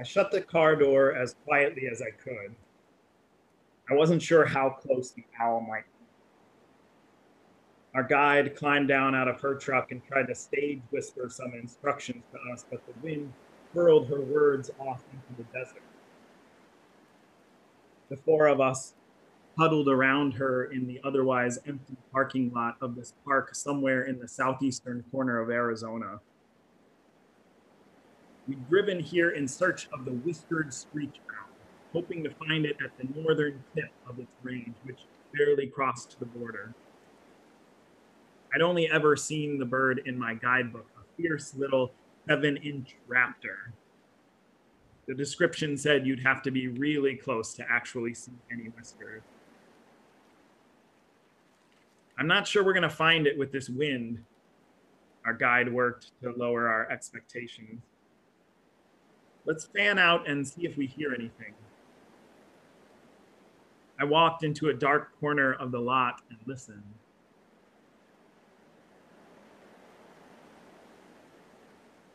I shut the car door as quietly as I could. I wasn't sure how close the owl might be. Our guide climbed down out of her truck and tried to stage whisper some instructions to us, but the wind hurled her words off into the desert. The four of us huddled around her in the otherwise empty parking lot of this park somewhere in the southeastern corner of Arizona. We'd driven here in search of the whiskered screech owl, hoping to find it at the northern tip of its range, which barely crossed the border. I'd only ever seen the bird in my guidebook, a fierce little seven inch raptor. The description said you'd have to be really close to actually see any whiskers. I'm not sure we're going to find it with this wind. Our guide worked to lower our expectations. Let's fan out and see if we hear anything. I walked into a dark corner of the lot and listened.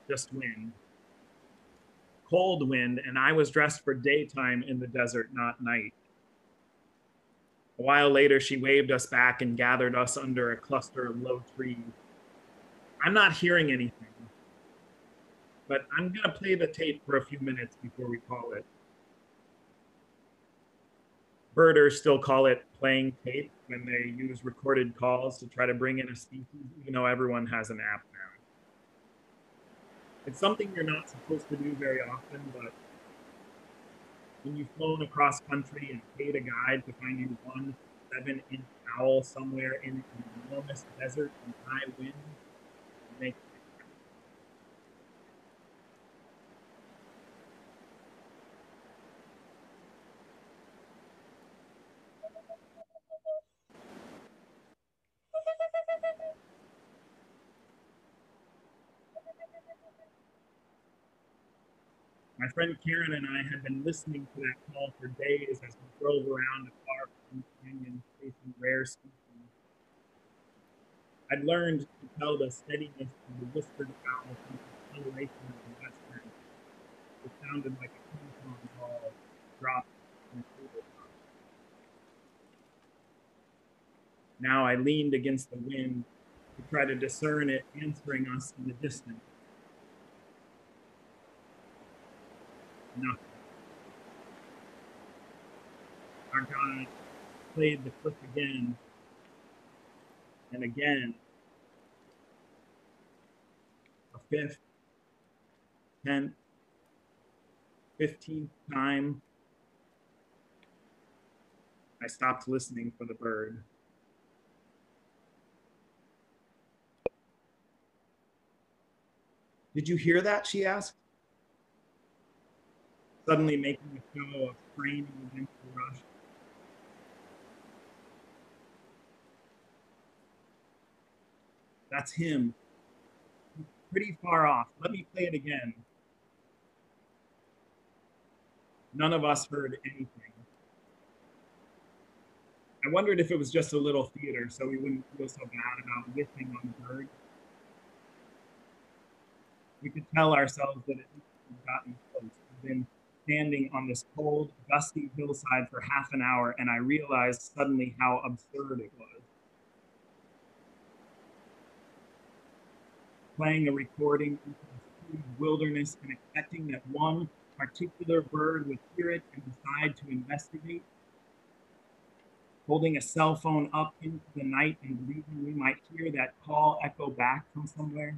Just wind. Cold wind, and I was dressed for daytime in the desert, not night. A while later, she waved us back and gathered us under a cluster of low trees. I'm not hearing anything but I'm going to play the tape for a few minutes before we call it. Birders still call it playing tape when they use recorded calls to try to bring in a species, even though everyone has an app now. It's something you're not supposed to do very often, but when you've flown across country and paid a guide to find you one seven inch owl somewhere in an enormous desert and high winds, it makes My friend Karen and I had been listening to that call for days as we drove around a park in the far canyon chasing rare species. I'd learned to tell the steadiness of the whiskered owl from the coloration of the western. It sounded like a ping pong ball dropped in a tabletop. Now I leaned against the wind to try to discern it answering us in the distance. Nothing. Our God played the clip again and again. A fifth, tenth, fifteenth time. I stopped listening for the bird. Did you hear that? She asked suddenly making a show of straining against the rush. That's him. He's pretty far off. Let me play it again. None of us heard anything. I wondered if it was just a little theater so we wouldn't feel so bad about whiffing on the bird. We could tell ourselves that it had gotten close. Been standing on this cold, gusty hillside for half an hour, and I realized suddenly how absurd it was. Playing a recording into the wilderness and expecting that one particular bird would hear it and decide to investigate. Holding a cell phone up into the night and believing we might hear that call echo back from somewhere.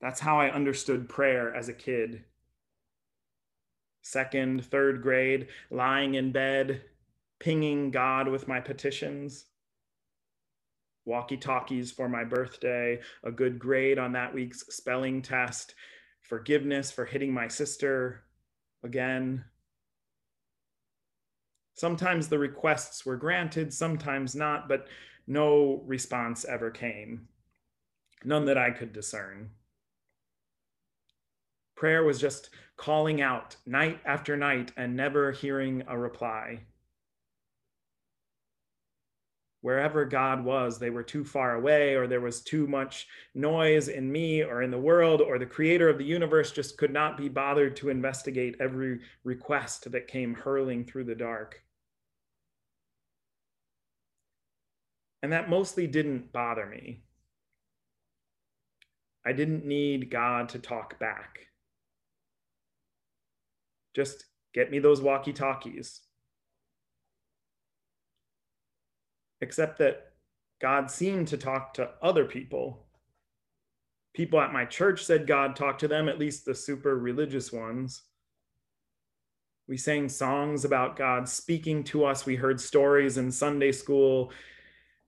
That's how I understood prayer as a kid. Second, third grade, lying in bed, pinging God with my petitions. Walkie talkies for my birthday, a good grade on that week's spelling test, forgiveness for hitting my sister again. Sometimes the requests were granted, sometimes not, but no response ever came. None that I could discern. Prayer was just calling out night after night and never hearing a reply. wherever God was, they were too far away, or there was too much noise in me or in the world, or the creator of the universe just could not be bothered to investigate every request that came hurling through the dark. And that mostly didn't bother me. I didn't need God to talk back. Just get me those walkie talkies. except that God seemed to talk to other people. People at my church said God talked to them, at least the super religious ones. We sang songs about God speaking to us. We heard stories in Sunday school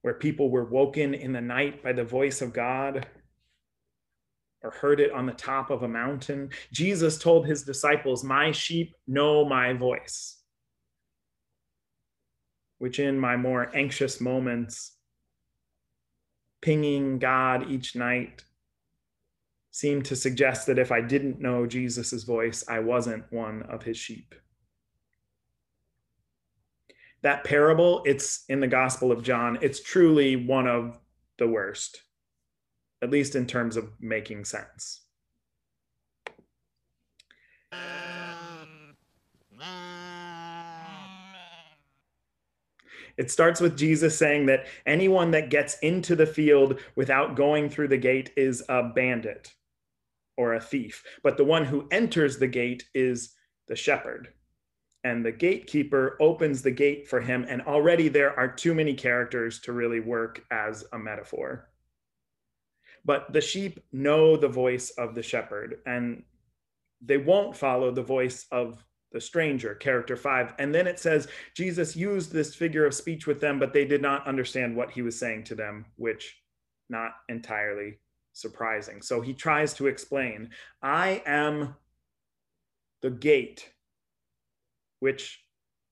where people were woken in the night by the voice of God or heard it on the top of a mountain. Jesus told his disciples, My sheep know my voice which in my more anxious moments, pinging God each night, seemed to suggest that if I didn't know Jesus' voice, I wasn't one of his sheep. That parable, it's in the Gospel of John, it's truly one of the worst, at least in terms of making sense. It starts with Jesus saying that anyone that gets into the field without going through the gate is a bandit or a thief. But the one who enters the gate is the shepherd. And the gatekeeper opens the gate for him. And already there are too many characters to really work as a metaphor. But the sheep know the voice of the shepherd, and they won't follow the voice of the stranger, character five. And then it says Jesus used this figure of speech with them, but they did not understand what he was saying to them, which not entirely surprising. So he tries to explain I am the gate, which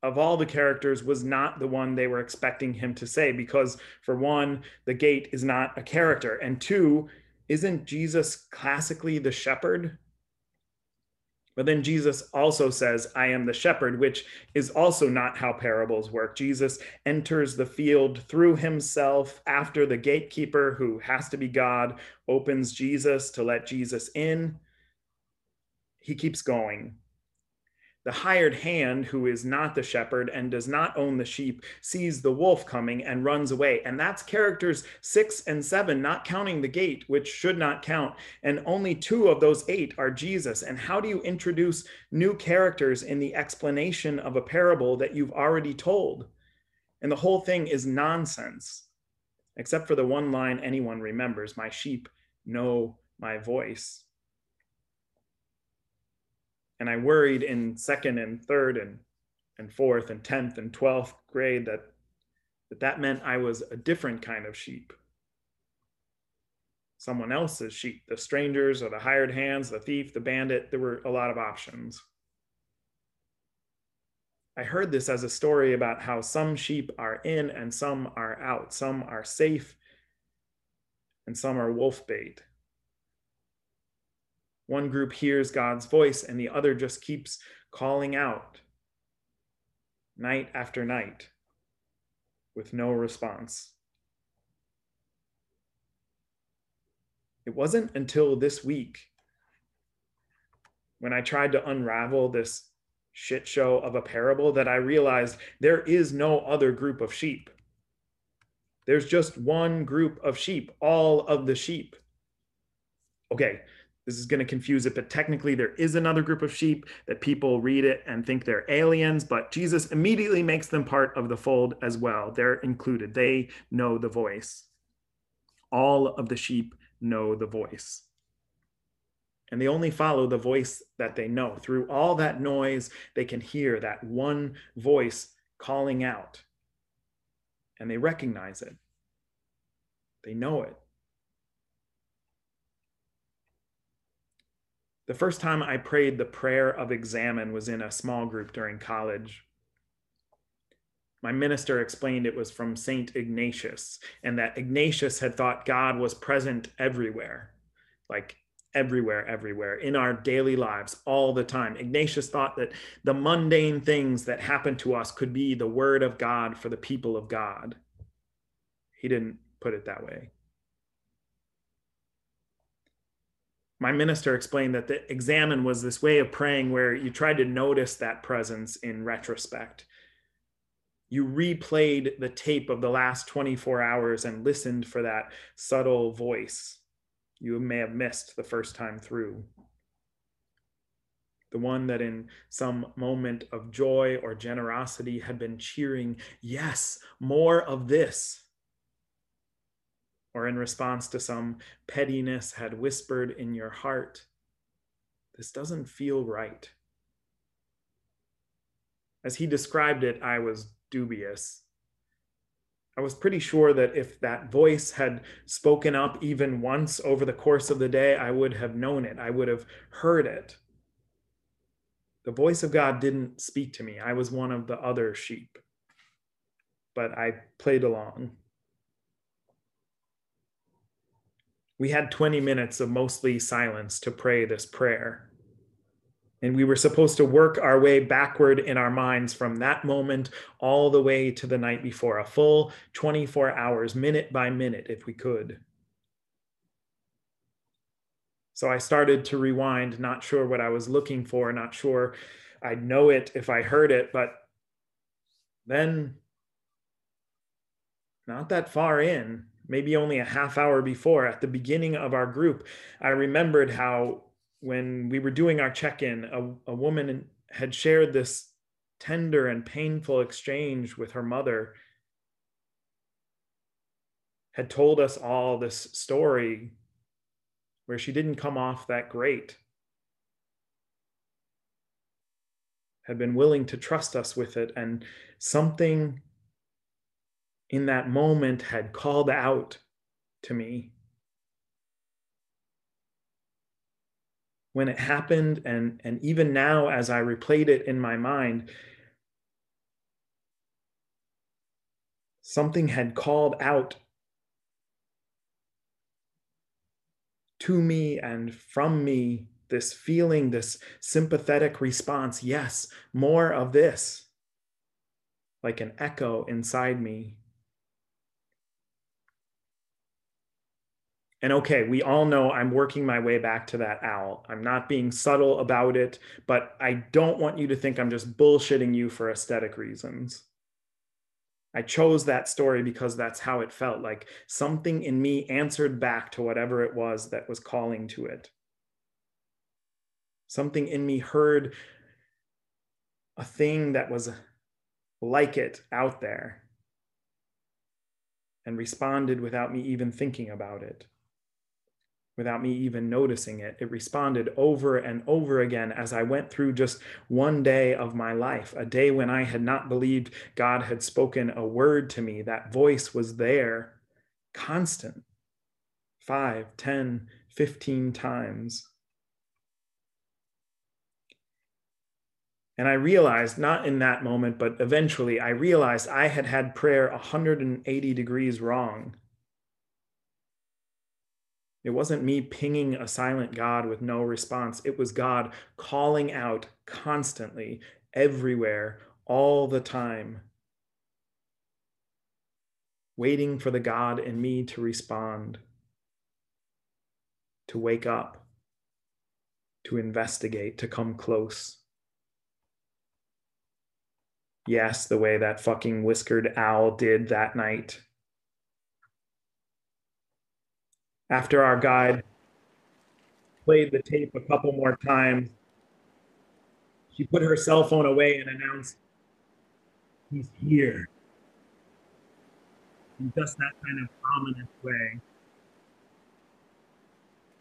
of all the characters was not the one they were expecting him to say, because for one, the gate is not a character. And two, isn't Jesus classically the shepherd? But then Jesus also says, I am the shepherd, which is also not how parables work. Jesus enters the field through himself after the gatekeeper, who has to be God, opens Jesus to let Jesus in. He keeps going. The hired hand, who is not the shepherd and does not own the sheep, sees the wolf coming and runs away. And that's characters six and seven, not counting the gate, which should not count. And only two of those eight are Jesus. And how do you introduce new characters in the explanation of a parable that you've already told? And the whole thing is nonsense, except for the one line anyone remembers My sheep know my voice and I worried in second and third and and fourth and tenth and twelfth grade that that that meant I was a different kind of sheep. Someone else's sheep, the strangers or the hired hands, the thief, the bandit. There were a lot of options. I heard this as a story about how some sheep are in and some are out, some are safe and some are wolf bait. One group hears God's voice and the other just keeps calling out night after night with no response. It wasn't until this week when I tried to unravel this shit show of a parable that I realized there is no other group of sheep. There's just one group of sheep, all of the sheep. Okay, this is going to confuse it, but technically there is another group of sheep that people read it and think they're aliens, but Jesus immediately makes them part of the fold as well. They're included, they know the voice. All of the sheep know the voice. And they only follow the voice that they know. Through all that noise, they can hear that one voice calling out. And they recognize it, they know it. The first time I prayed the prayer of examen was in a small group during college. My minister explained it was from St. Ignatius, and that Ignatius had thought God was present everywhere, like everywhere, everywhere, in our daily lives, all the time. Ignatius thought that the mundane things that happen to us could be the word of God for the people of God. He didn't put it that way. My minister explained that the examen was this way of praying where you tried to notice that presence in retrospect. You replayed the tape of the last 24 hours and listened for that subtle voice you may have missed the first time through the one that in some moment of joy or generosity had been cheering, Yes, more of this. Or in response to some pettiness had whispered in your heart, This doesn't feel right. As he described it, I was dubious. I was pretty sure that if that voice had spoken up even once over the course of the day, I would have known it. I would have heard it the voice of God didn't speak to me. I was one of the other sheep, but I played along. We had 20 minutes of mostly silence to pray this prayer. And we were supposed to work our way backward in our minds from that moment all the way to the night before, a full 24 hours, minute by minute, if we could. So I started to rewind, not sure what I was looking for, not sure I'd know it if I heard it, but then not that far in, maybe only a half hour before, at the beginning of our group, I remembered how when we were doing our check in, a, a woman had shared this tender and painful exchange with her mother, had told us all this story where she didn't come off that great, had been willing to trust us with it, and something in that moment had called out to me. When it happened, and, and even now as I replayed it in my mind, something had called out to me and from me this feeling, this sympathetic response yes, more of this, like an echo inside me. And okay, we all know I'm working my way back to that owl. I'm not being subtle about it, but I don't want you to think I'm just bullshitting you for aesthetic reasons. I chose that story because that's how it felt like something in me answered back to whatever it was that was calling to it. Something in me heard a thing that was like it out there and responded without me even thinking about it without me even noticing it. It responded over and over again as I went through just one day of my life, a day when I had not believed God had spoken a word to me. That voice was there, constant, five, ten, fifteen times. And I realized, not in that moment, but eventually, I realized I had had prayer 180 degrees wrong it wasn't me pinging a silent God with no response. It was God calling out constantly, everywhere, all the time, waiting for the God in me to respond, to wake up, to investigate, to come close. Yes, the way that fucking whiskered owl did that night. After our guide played the tape a couple more times, she put her cell phone away and announced, He's here. In just that kind of ominous way.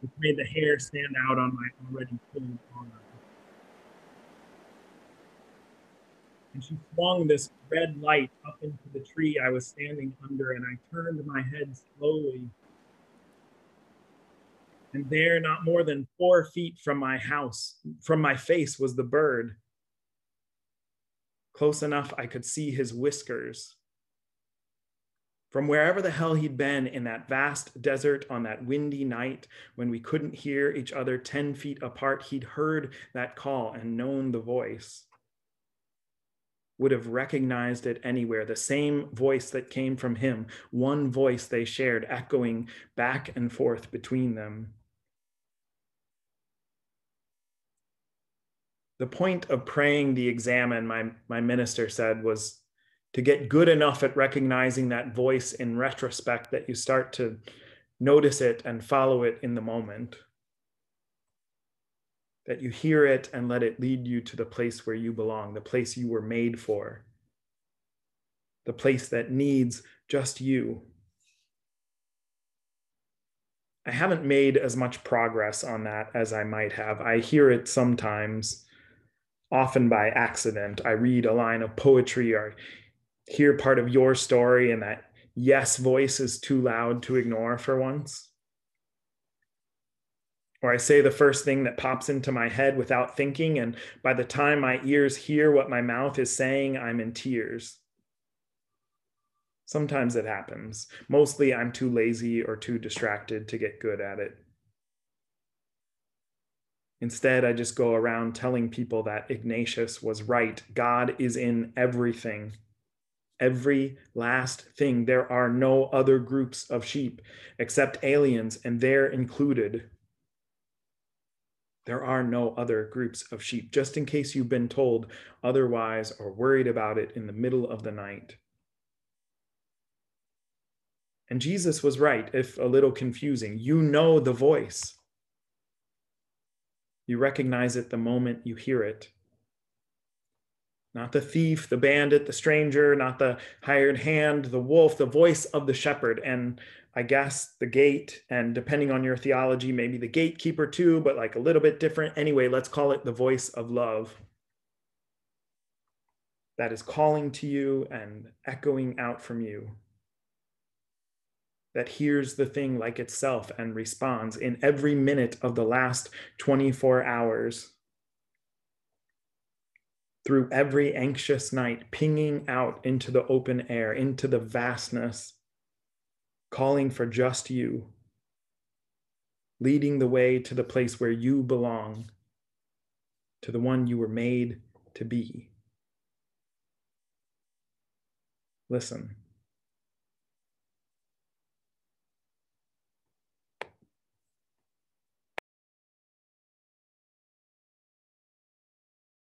Which made the hair stand out on my already cold arm. And she swung this red light up into the tree I was standing under, and I turned my head slowly and there, not more than four feet from my house, from my face, was the bird. Close enough, I could see his whiskers. From wherever the hell he'd been in that vast desert on that windy night when we couldn't hear each other 10 feet apart, he'd heard that call and known the voice. would have recognized it anywhere, the same voice that came from him, one voice they shared, echoing back and forth between them. The point of praying the examen, my, my minister said, was to get good enough at recognizing that voice in retrospect that you start to notice it and follow it in the moment that you hear it and let it lead you to the place where you belong, the place you were made for, the place that needs just you. I haven't made as much progress on that as I might have. I hear it sometimes, often by accident. I read a line of poetry or hear part of your story, and that yes voice is too loud to ignore for once or I say the first thing that pops into my head without thinking. And by the time my ears hear what my mouth is saying, I'm in tears. Sometimes it happens. Mostly I'm too lazy or too distracted to get good at it. Instead, I just go around telling people that Ignatius was right. God is in everything. Every last thing. There are no other groups of sheep except aliens, and they're included. There are no other groups of sheep, just in case you've been told otherwise or worried about it in the middle of the night. And Jesus was right, if a little confusing. You know the voice. You recognize it the moment you hear it. Not the thief, the bandit, the stranger, not the hired hand, the wolf, the voice of the shepherd. And I guess the gate, and depending on your theology, maybe the gatekeeper too, but like a little bit different. Anyway, let's call it the voice of love that is calling to you and echoing out from you. That hears the thing like itself and responds in every minute of the last 24 hours. Through every anxious night, pinging out into the open air, into the vastness calling for just you, leading the way to the place where you belong, to the one you were made to be. Listen.